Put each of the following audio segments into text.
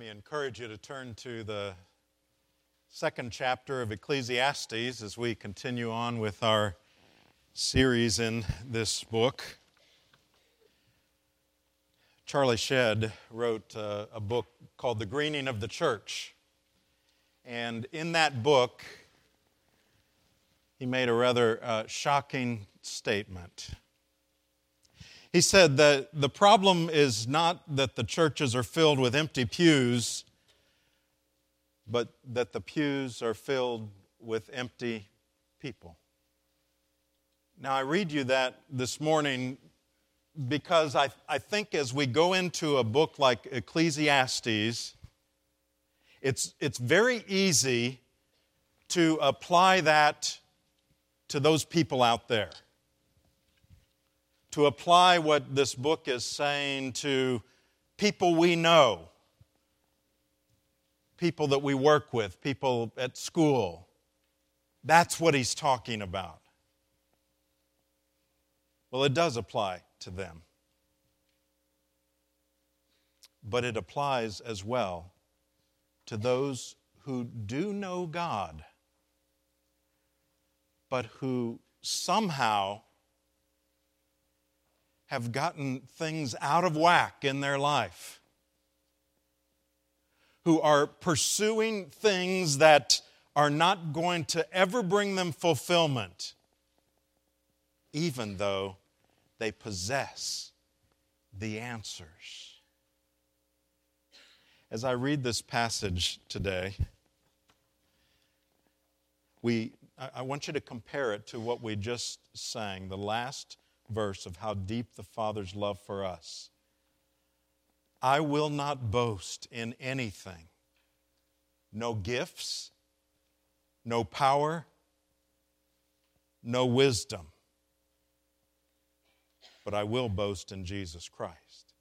me encourage you to turn to the second chapter of Ecclesiastes as we continue on with our series in this book. Charlie Shedd wrote uh, a book called The Greening of the Church. And in that book, he made a rather uh, shocking statement. He said that the problem is not that the churches are filled with empty pews, but that the pews are filled with empty people. Now, I read you that this morning because I, I think as we go into a book like Ecclesiastes, it's, it's very easy to apply that to those people out there to apply what this book is saying to people we know, people that we work with, people at school. That's what he's talking about. Well, it does apply to them. But it applies as well to those who do know God, but who somehow have gotten things out of whack in their life, who are pursuing things that are not going to ever bring them fulfillment, even though they possess the answers. As I read this passage today, we, I want you to compare it to what we just sang, the last verse of how deep the Father's love for us. I will not boast in anything. No gifts, no power, no wisdom. But I will boast in Jesus Christ,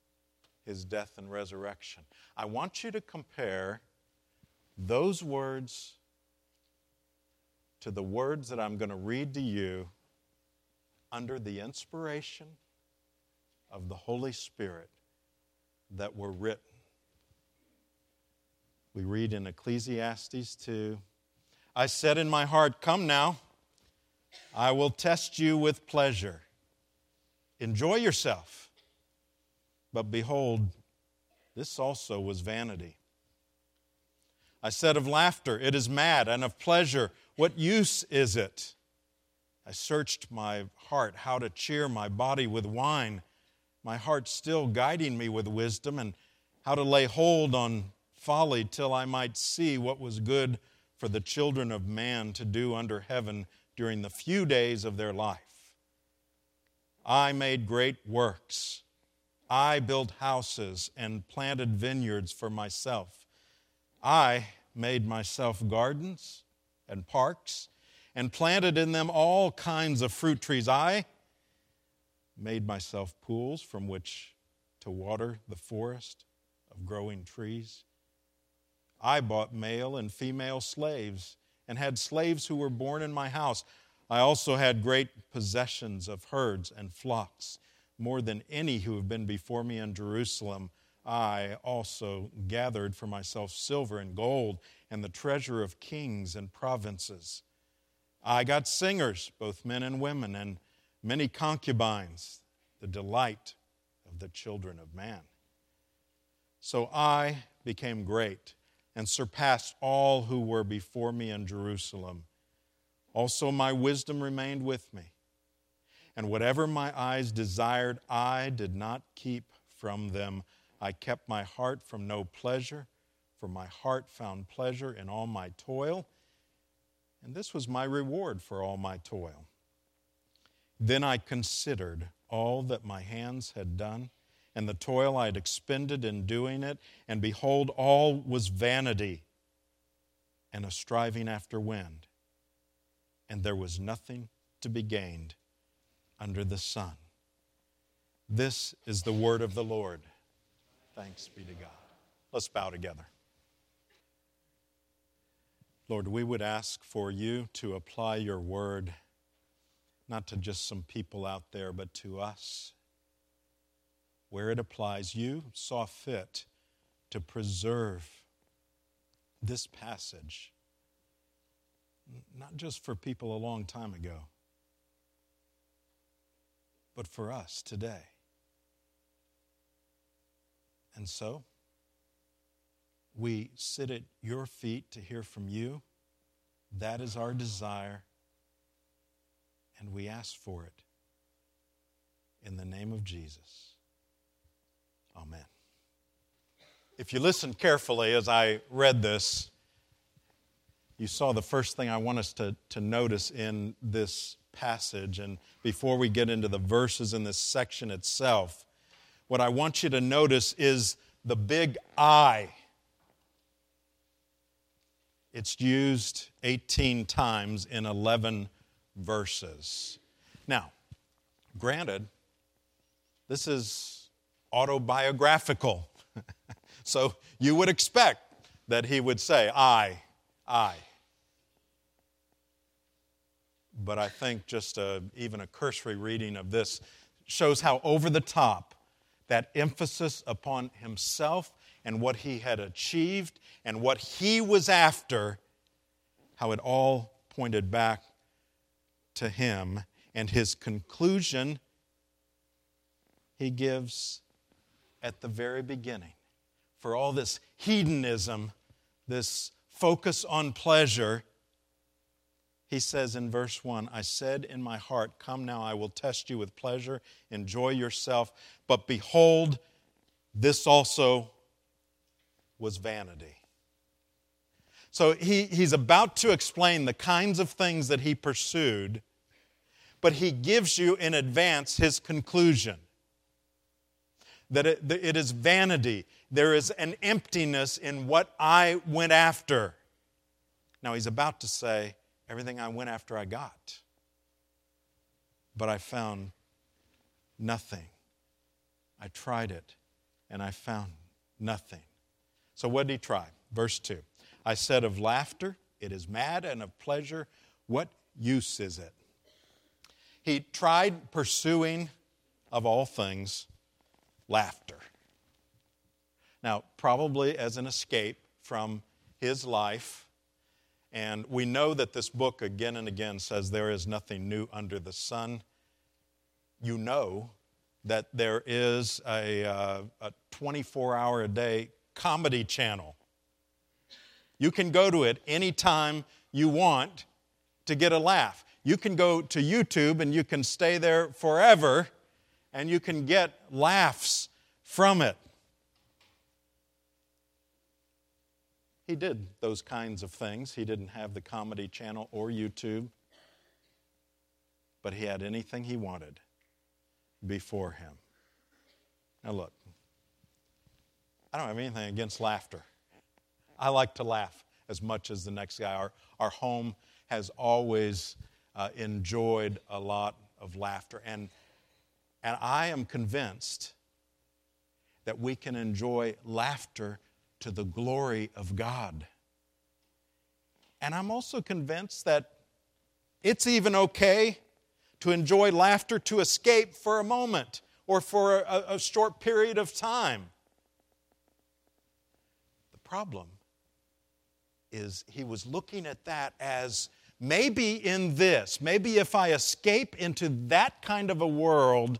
his death and resurrection. I want you to compare those words to the words that I'm going to read to you under the inspiration of the Holy Spirit that were written. We read in Ecclesiastes 2 I said in my heart, Come now, I will test you with pleasure. Enjoy yourself. But behold, this also was vanity. I said of laughter, It is mad, and of pleasure, What use is it? I searched my heart how to cheer my body with wine, my heart still guiding me with wisdom, and how to lay hold on folly till I might see what was good for the children of man to do under heaven during the few days of their life. I made great works. I built houses and planted vineyards for myself. I made myself gardens and parks and planted in them all kinds of fruit trees. I made myself pools from which to water the forest of growing trees. I bought male and female slaves and had slaves who were born in my house. I also had great possessions of herds and flocks, more than any who have been before me in Jerusalem. I also gathered for myself silver and gold and the treasure of kings and provinces. I got singers, both men and women, and many concubines, the delight of the children of man. So I became great and surpassed all who were before me in Jerusalem. Also, my wisdom remained with me. And whatever my eyes desired, I did not keep from them. I kept my heart from no pleasure, for my heart found pleasure in all my toil and this was my reward for all my toil. Then I considered all that my hands had done and the toil I had expended in doing it, and behold, all was vanity and a striving after wind, and there was nothing to be gained under the sun. This is the word of the Lord. Thanks be to God. Let's bow together. Lord, we would ask for you to apply your word not to just some people out there, but to us. Where it applies, you saw fit to preserve this passage, not just for people a long time ago, but for us today. And so, we sit at your feet to hear from you. That is our desire, and we ask for it. In the name of Jesus. Amen. If you listened carefully as I read this, you saw the first thing I want us to, to notice in this passage. And before we get into the verses in this section itself, what I want you to notice is the big I. It's used 18 times in 11 verses. Now, granted, this is autobiographical. so you would expect that he would say, I, I. But I think just a, even a cursory reading of this shows how over the top that emphasis upon himself and what he had achieved and what he was after, how it all pointed back to him. And his conclusion he gives at the very beginning. For all this hedonism, this focus on pleasure, he says in verse 1 I said in my heart, Come now, I will test you with pleasure, enjoy yourself. But behold, this also was vanity. So he, he's about to explain the kinds of things that he pursued, but he gives you in advance his conclusion that it, that it is vanity. There is an emptiness in what I went after. Now, he's about to say, everything I went after, I got. But I found nothing. I tried it, and I found nothing. So, what did he try? Verse 2 I said of laughter, it is mad, and of pleasure, what use is it? He tried pursuing, of all things, laughter. Now, probably as an escape from his life. And we know that this book again and again says there is nothing new under the sun. You know that there is a, uh, a 24 hour a day comedy channel. You can go to it anytime you want to get a laugh. You can go to YouTube and you can stay there forever and you can get laughs from it. He did those kinds of things. He didn't have the Comedy Channel or YouTube, but he had anything he wanted before him. Now, look, I don't have anything against laughter. I like to laugh as much as the next guy. Our, our home has always uh, enjoyed a lot of laughter. And and I am convinced that we can enjoy laughter to the glory of God. And I'm also convinced that it's even okay to enjoy laughter to escape for a moment or for a, a short period of time. Problem is he was looking at that as maybe in this, maybe if I escape into that kind of a world,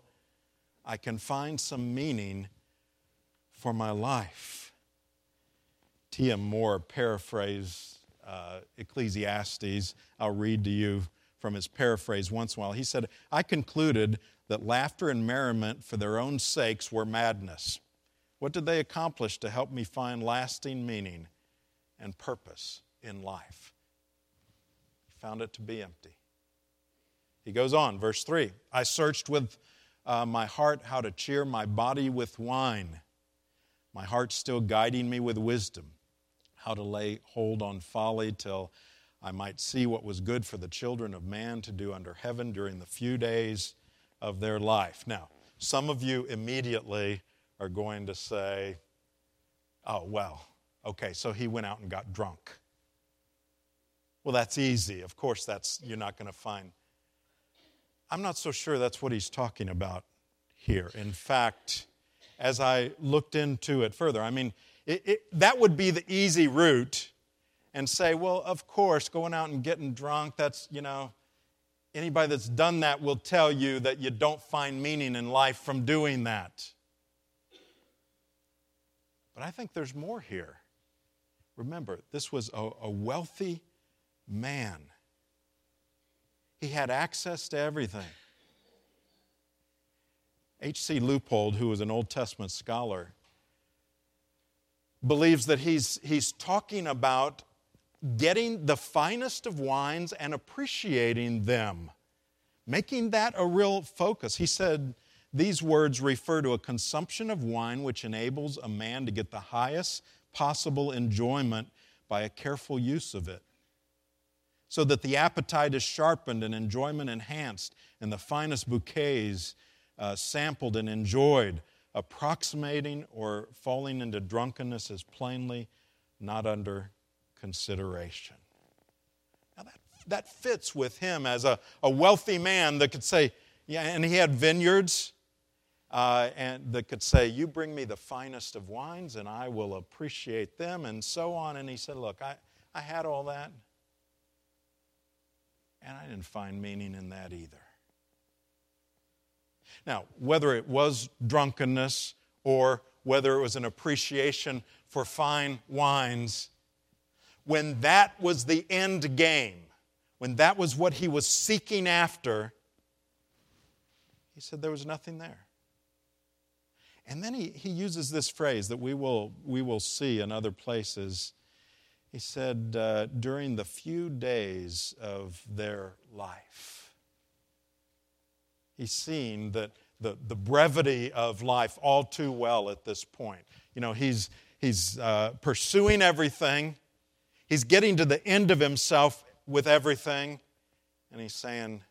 I can find some meaning for my life. T.M. Moore paraphrased uh, Ecclesiastes. I'll read to you from his paraphrase once in a while. He said, I concluded that laughter and merriment for their own sakes were madness. What did they accomplish to help me find lasting meaning and purpose in life? He found it to be empty. He goes on, verse 3 I searched with uh, my heart how to cheer my body with wine. My heart still guiding me with wisdom, how to lay hold on folly till I might see what was good for the children of man to do under heaven during the few days of their life. Now, some of you immediately are going to say, oh, well, okay, so he went out and got drunk. Well, that's easy. Of course, that's you're not going to find I'm not so sure that's what he's talking about here. In fact, as I looked into it further, I mean, It, it, that would be the easy route and say, well, of course, going out and getting drunk, that's, you know, anybody that's done that will tell you that you don't find meaning in life from doing that. But I think there's more here. Remember, this was a, a wealthy man, he had access to everything. H.C. Leupold, who was an Old Testament scholar, believes that he's, he's talking about getting the finest of wines and appreciating them, making that a real focus. He said these words refer to a consumption of wine which enables a man to get the highest possible enjoyment by a careful use of it. So that the appetite is sharpened and enjoyment enhanced, and the finest bouquets uh, sampled and enjoyed, approximating or falling into drunkenness is plainly not under consideration. Now, that, that fits with him as a, a wealthy man that could say, yeah, and he had vineyards. Uh, and that could say, You bring me the finest of wines, and I will appreciate them, and so on. And he said, Look, I, I had all that, and I didn't find meaning in that either. Now, whether it was drunkenness or whether it was an appreciation for fine wines, when that was the end game, when that was what he was seeking after, he said there was nothing there. And then he, he uses this phrase that we will, we will see in other places. He said, uh, during the few days of their life. He's seen that the, the brevity of life all too well at this point. You know, he's, he's uh, pursuing everything, He's getting to the end of himself with everything, and he's saying,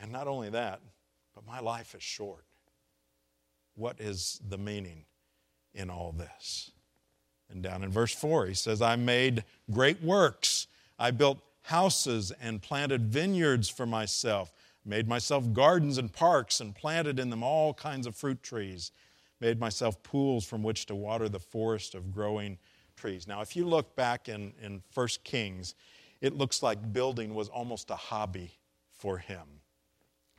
and not only that, but my life is short. What is the meaning in all this? And down in verse 4, he says, I made great works. I built houses and planted vineyards for myself, made myself gardens and parks, and planted in them all kinds of fruit trees, made myself pools from which to water the forest of growing trees. Now, if you look back in, in 1 Kings, it looks like building was almost a hobby for him.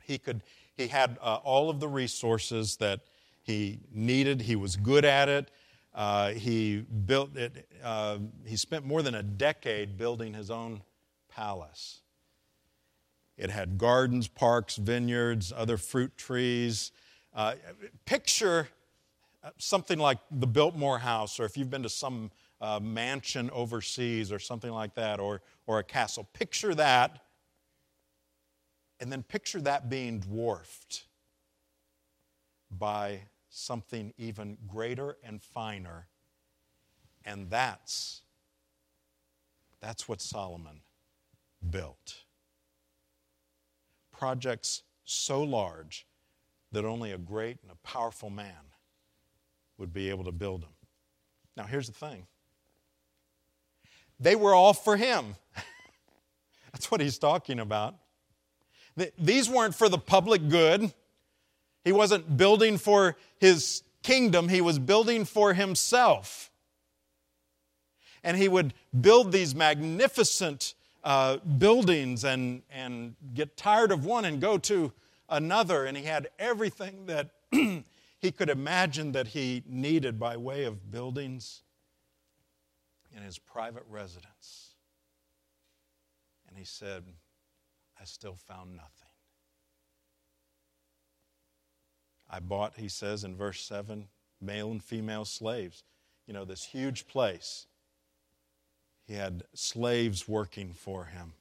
He, could, he had uh, all of the resources that he needed, he was good at it. Uh, he built it, uh, he spent more than a decade building his own palace. It had gardens, parks, vineyards, other fruit trees. Uh, picture uh, something like the Biltmore House, or if you've been to some a mansion overseas or something like that, or, or a castle. Picture that, and then picture that being dwarfed by something even greater and finer. And that's, that's what Solomon built. Projects so large that only a great and a powerful man would be able to build them. Now, here's the thing they were all for him. That's what he's talking about. These weren't for the public good. He wasn't building for his kingdom, he was building for himself. And he would build these magnificent uh, buildings and, and get tired of one and go to another. And he had everything that he could imagine that he needed by way of buildings in his private residence. And he said, I still found nothing. I bought, he says in verse 7, male and female slaves. You know, this huge place. He had slaves working for him.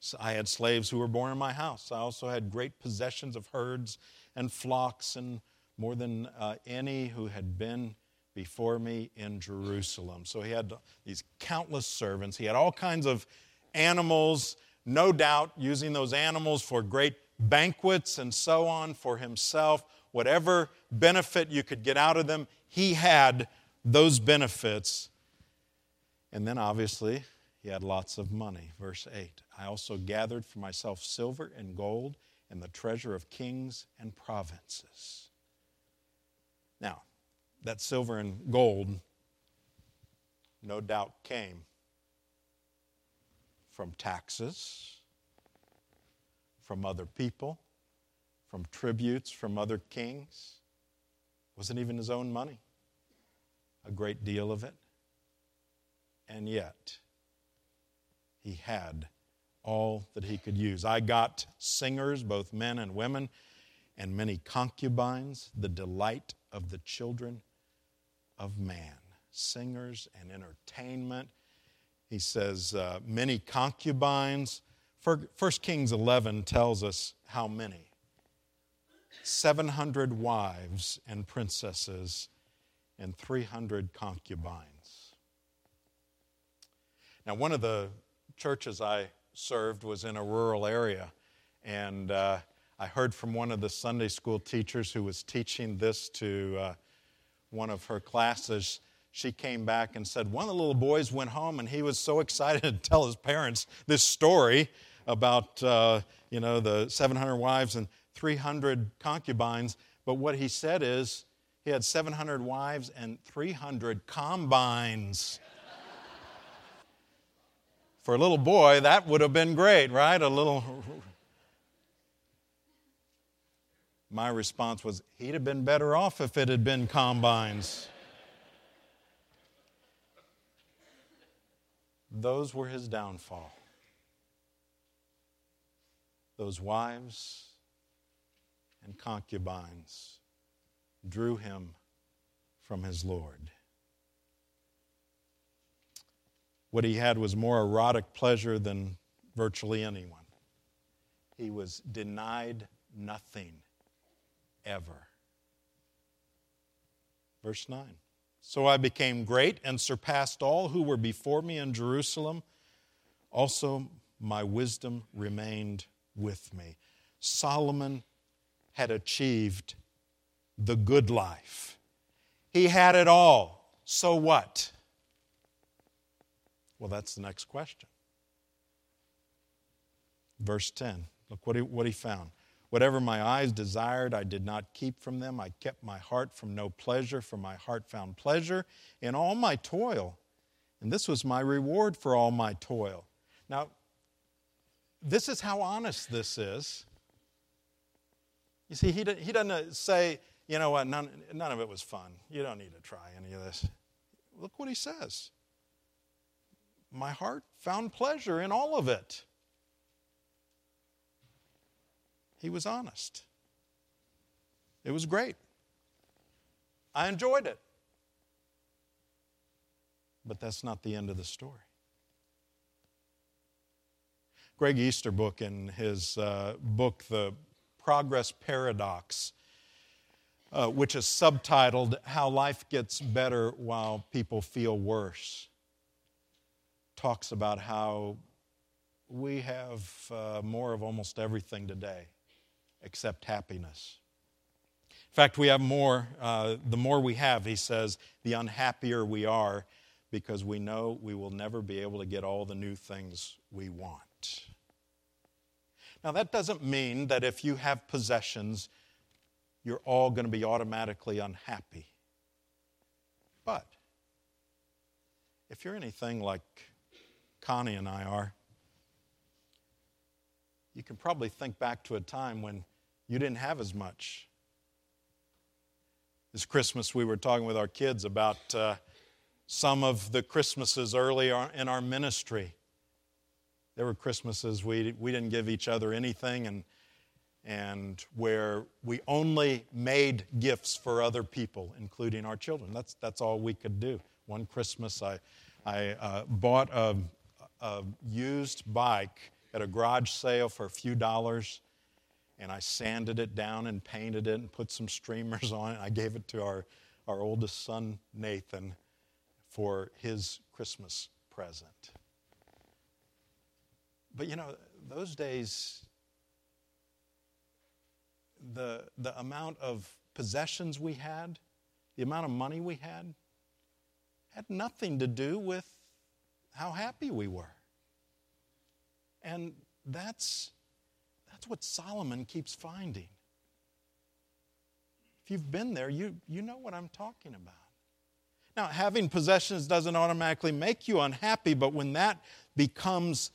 So I had slaves who were born in my house. I also had great possessions of herds and flocks, and more than uh, any who had been before me in Jerusalem. So he had these countless servants. He had all kinds of animals, no doubt using those animals for great banquets and so on for himself. Whatever benefit you could get out of them, he had those benefits. And then obviously, he had lots of money. Verse 8 I also gathered for myself silver and gold and the treasure of kings and provinces. Now, that silver and gold no doubt came from taxes, from other people, from tributes from other kings. Wasn't even his own money, a great deal of it. And yet, he had all that he could use. I got singers, both men and women, and many concubines, the delight of the children of man. Singers and entertainment he says, uh, many concubines. First Kings 11 tells us how many 700 wives and princesses and 300 concubines. Now, one of the churches I served was in a rural area, and uh, I heard from one of the Sunday school teachers who was teaching this to uh, one of her classes she came back and said one of the little boys went home and he was so excited to tell his parents this story about uh, you know the 700 wives and 300 concubines but what he said is he had 700 wives and 300 combines. For a little boy that would have been great right? A little my response was he'd have been better off if it had been combines. Those were his downfall. Those wives and concubines drew him from his Lord. What he had was more erotic pleasure than virtually anyone. He was denied nothing ever. Verse 9. So I became great and surpassed all who were before me in Jerusalem. Also, my wisdom remained with me. Solomon had achieved the good life, he had it all. So what? Well, that's the next question. Verse 10. Look what he, what he found. Whatever my eyes desired, I did not keep from them. I kept my heart from no pleasure, for my heart found pleasure in all my toil. And this was my reward for all my toil. Now, this is how honest this is. You see, he, he doesn't say, you know what, none, none of it was fun. You don't need to try any of this. Look what he says. My heart found pleasure in all of it. He was honest. It was great. I enjoyed it. But that's not the end of the story. Greg Easterbrook, in his uh, book, The Progress Paradox, uh, which is subtitled How Life Gets Better While People Feel Worse, talks about how we have uh, more of almost everything today except happiness. In fact, we have more, uh, the more we have, he says, the unhappier we are because we know we will never be able to get all the new things we want. Now, that doesn't mean that if you have possessions, you're all going to be automatically unhappy. But if you're anything like Connie and I are, you can probably think back to a time when you didn't have as much. This Christmas, we were talking with our kids about uh, some of the Christmases early in our ministry. There were Christmases we, we didn't give each other anything, and, and where we only made gifts for other people, including our children. That's, that's all we could do. One Christmas, I, I uh, bought a, a used bike at a garage sale for a few dollars and I sanded it down and painted it and put some streamers on it. And I gave it to our, our oldest son, Nathan, for his Christmas present. But you know, those days, the, the amount of possessions we had, the amount of money we had, had nothing to do with how happy we were. And that's that's what Solomon keeps finding. If you've been there, you, you know what I'm talking about. Now, having possessions doesn't automatically make you unhappy, but when that becomes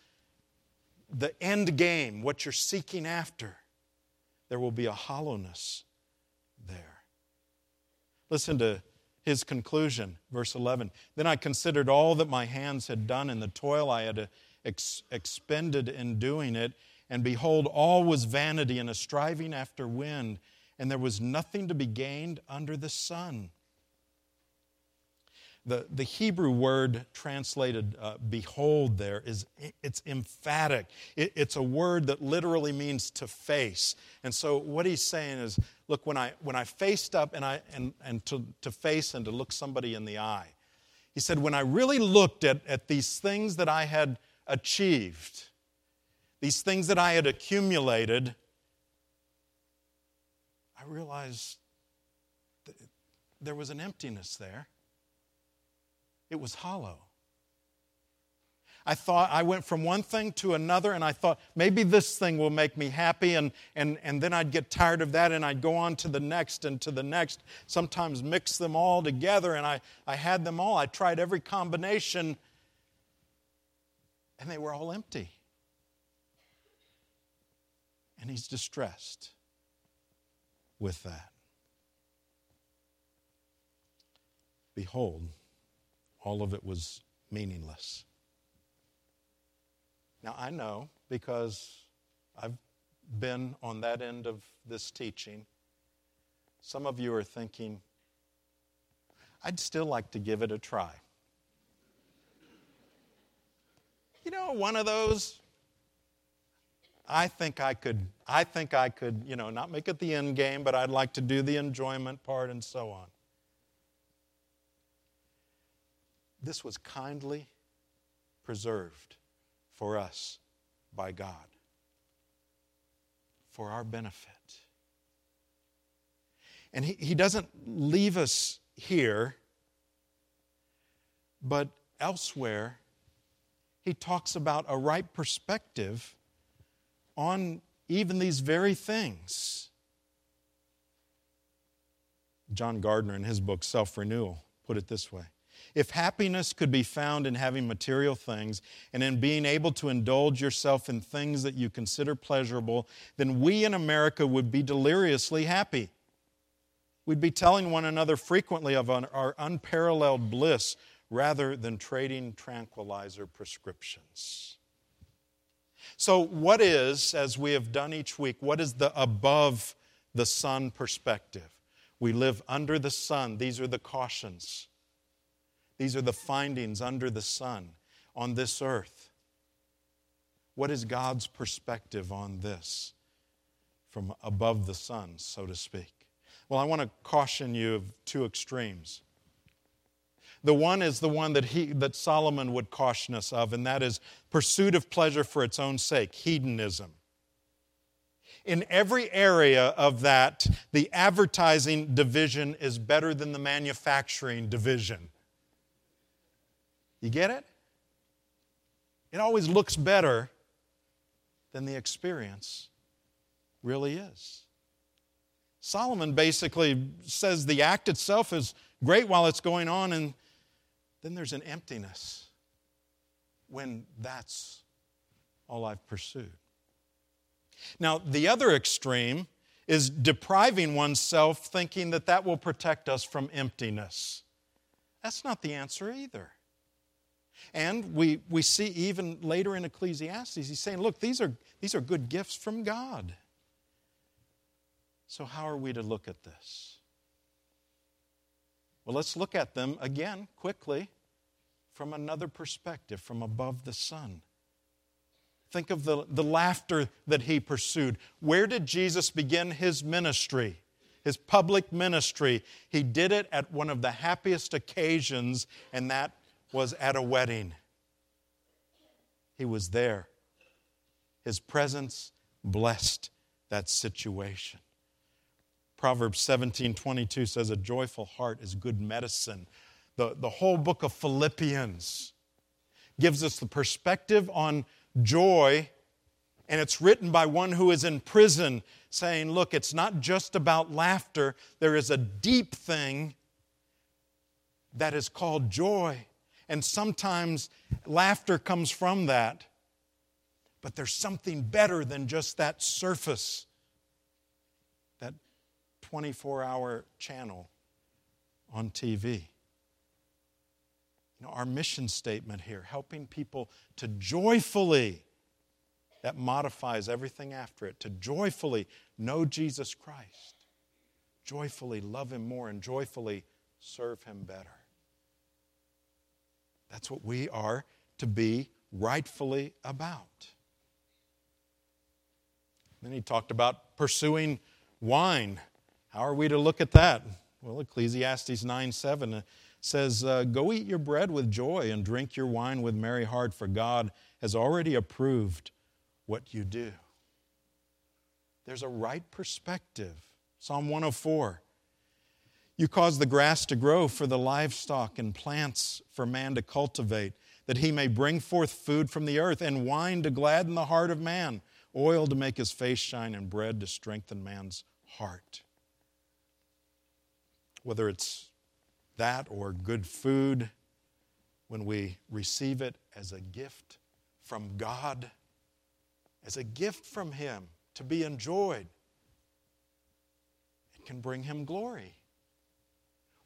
the end game, what you're seeking after, there will be a hollowness there. Listen to his conclusion, verse 11. Then I considered all that my hands had done and the toil I had uh, ex- expended in doing it, and behold, all was vanity and a striving after wind, and there was nothing to be gained under the sun. The, the Hebrew word translated uh, behold there is it's emphatic. It, it's a word that literally means to face. And so what he's saying is, look, when I when I faced up and I and, and to, to face and to look somebody in the eye, he said, when I really looked at, at these things that I had achieved, these things that I had accumulated, I realized there was an emptiness there. It was hollow. I thought I went from one thing to another, and I thought maybe this thing will make me happy, and, and, and then I'd get tired of that, and I'd go on to the next and to the next, sometimes mix them all together, and I, I had them all. I tried every combination, and they were all empty. And he's distressed with that. Behold, all of it was meaningless. Now, I know because I've been on that end of this teaching. Some of you are thinking, I'd still like to give it a try. You know, one of those, I think I could, I think I could, you know, not make it the end game, but I'd like to do the enjoyment part and so on. This was kindly preserved for us by God for our benefit. And he, he doesn't leave us here, but elsewhere, he talks about a right perspective on even these very things. John Gardner, in his book Self Renewal, put it this way if happiness could be found in having material things and in being able to indulge yourself in things that you consider pleasurable, then we in America would be deliriously happy. We'd be telling one another frequently of our unparalleled bliss rather than trading tranquilizer prescriptions. So, what is, as we have done each week, what is the above the sun perspective? We live under the sun. These are the cautions. These are the findings under the sun on this earth. What is God's perspective on this from above the sun, so to speak? Well, I want to caution you of two extremes. The one is the one that, he, that Solomon would caution us of, and that is pursuit of pleasure for its own sake, hedonism. In every area of that, the advertising division is better than the manufacturing division. You get it? It always looks better than the experience really is. Solomon basically says the act itself is great while it's going on, and then there's an emptiness when that's all I've pursued. Now, the other extreme is depriving oneself thinking that that will protect us from emptiness. That's not the answer either. And we, we see even later in Ecclesiastes, he's saying, look, these are, these are good gifts from God. So, how are we to look at this? Well, let's look at them again quickly from another perspective, from above the sun. Think of the, the laughter that he pursued. Where did Jesus begin his ministry? His public ministry. He did it at one of the happiest occasions, and that was at a wedding. He was there. His presence blessed that situation. Proverbs 17 22 says, A joyful heart is good medicine. The, the whole book of Philippians gives us the perspective on joy, and it's written by one who is in prison, saying, Look, it's not just about laughter, there is a deep thing that is called joy. And sometimes laughter comes from that. But there's something better than just that surface, that 24 hour channel on TV. You know, our mission statement here, helping people to joyfully, that modifies everything after it, to joyfully know Jesus Christ, joyfully love Him more, and joyfully serve Him better. That's what we are to be rightfully about. Then he talked about pursuing wine. How are we to look at that? Well, Ecclesiastes 9 7 uh, says, uh, Go eat your bread with joy and drink your wine with merry heart, for God has already approved what you do. There's a right perspective. Psalm 104 you cause the grass to grow for the livestock and plants for man to cultivate, that he may bring forth food from the earth, and wine to gladden the heart of man, oil to make his face shine, and bread to strengthen man's heart. Whether it's that or good food, when we receive it as a gift from God, as a gift from Him to be enjoyed, it can bring Him glory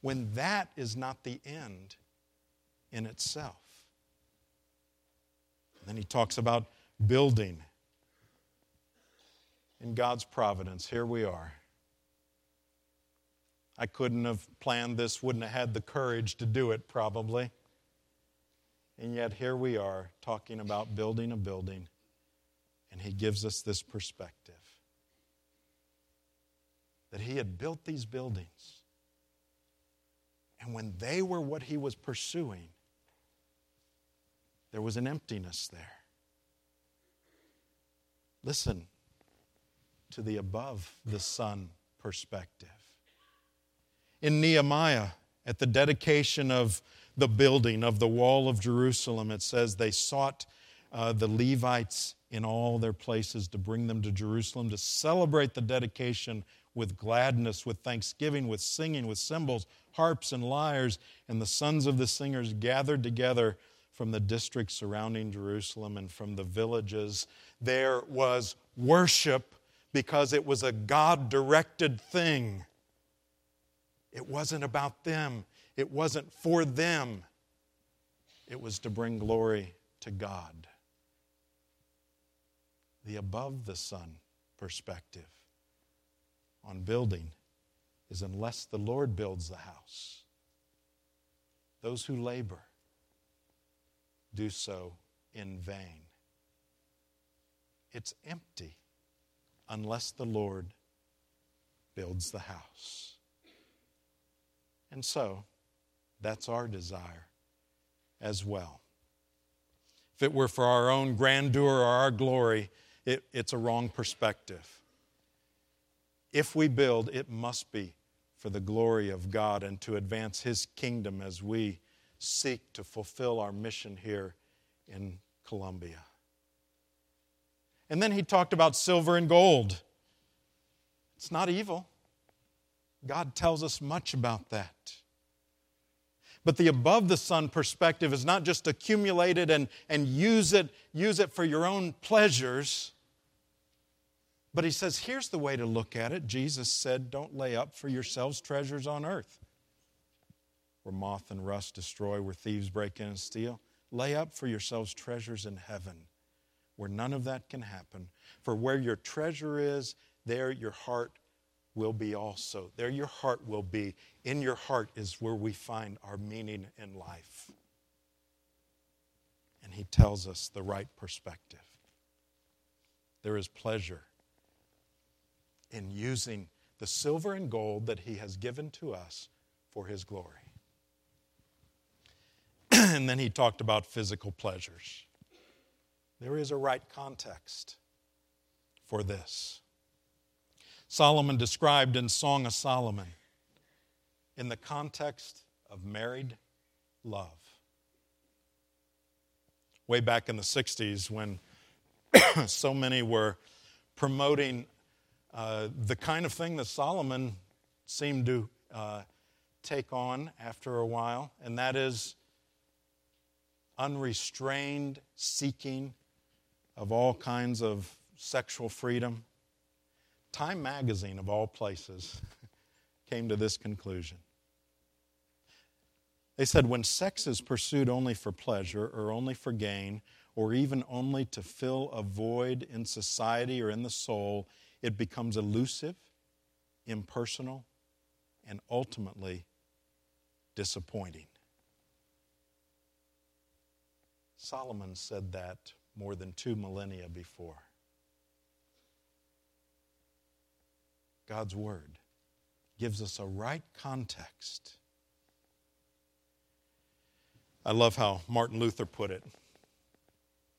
when that is not the end in itself. And then he talks about building. In God's providence, here we are. I couldn't have planned this, wouldn't have had the courage to do it, probably. And yet, here we are talking about building a building, and he gives us this perspective that he had built these buildings and when they were what he was pursuing, there was an emptiness there. Listen to the above the sun perspective. In Nehemiah, at the dedication of the building of the wall of Jerusalem, it says they sought uh, the Levites in all their places to bring them to Jerusalem to celebrate the dedication with gladness, with thanksgiving, with singing, with cymbals, harps, and lyres. And the sons of the singers gathered together from the districts surrounding Jerusalem and from the villages. There was worship because it was a God directed thing. It wasn't about them, it wasn't for them, it was to bring glory to God. The above the sun perspective on building is unless the Lord builds the house, those who labor do so in vain. It's empty unless the Lord builds the house. And so, that's our desire as well. If it were for our own grandeur or our glory, it, it's a wrong perspective. If we build, it must be for the glory of God and to advance His kingdom as we seek to fulfill our mission here in Columbia. And then he talked about silver and gold. It's not evil. God tells us much about that. But the above the sun perspective is not just accumulate it and, and use it, use it for your own pleasures. But he says, here's the way to look at it. Jesus said, Don't lay up for yourselves treasures on earth, where moth and rust destroy, where thieves break in and steal. Lay up for yourselves treasures in heaven, where none of that can happen. For where your treasure is, there your heart will be also. There your heart will be. In your heart is where we find our meaning in life. And he tells us the right perspective. There is pleasure in using the silver and gold that He has given to us for His glory. and then He talked about physical pleasures. There is a right context for this. Solomon described in Song of Solomon in the context of married love. Way back in the 60s, when so many were promoting uh, the kind of thing that Solomon seemed to, uh, take on after a while, and that is unrestrained seeking of all kinds of sexual freedom. Time magazine, of all places, came to this conclusion. They said when sex is pursued only for pleasure or only for gain or even only to fill a void in society or in the soul, it becomes elusive, impersonal, and ultimately disappointing. Solomon said that more than two millennia before. God's Word gives us a right context. I love how Martin Luther put it.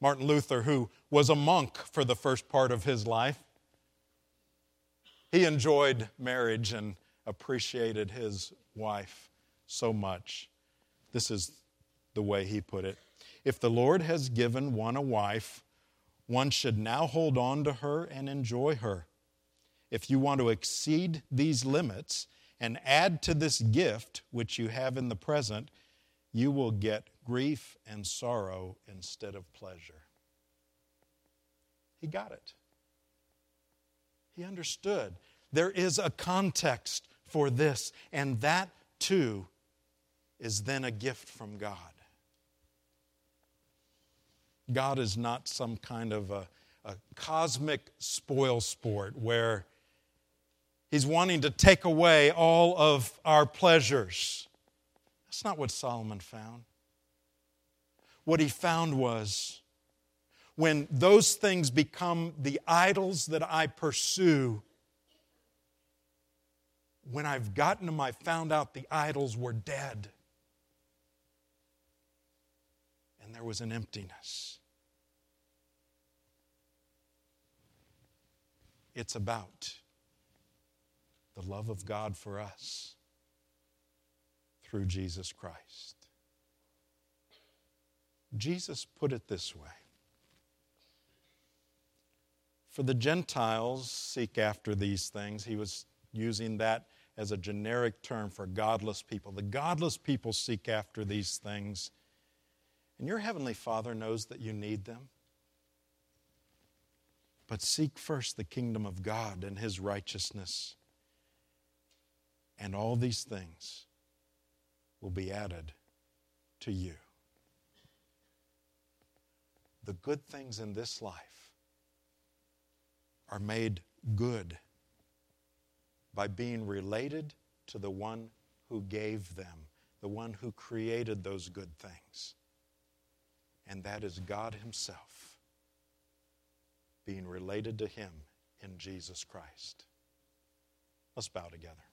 Martin Luther, who was a monk for the first part of his life, he enjoyed marriage and appreciated his wife so much. This is the way he put it. If the Lord has given one a wife, one should now hold on to her and enjoy her. If you want to exceed these limits and add to this gift which you have in the present, you will get grief and sorrow instead of pleasure. He got it. He understood. There is a context for this, and that too is then a gift from God. God is not some kind of a, a cosmic spoil sport where He's wanting to take away all of our pleasures. That's not what Solomon found. What he found was when those things become the idols that I pursue, when I've gotten them, I found out the idols were dead. And there was an emptiness. It's about the love of God for us through Jesus Christ. Jesus put it this way For the Gentiles seek after these things. He was using that as a generic term for godless people. The godless people seek after these things. And your Heavenly Father knows that you need them. But seek first the kingdom of God and His righteousness and all these things will be added to you. The good things in this life are made good by being related to the one who gave them, the one who created those good things. And that is God Himself, being related to Him in Jesus Christ. Let's bow together.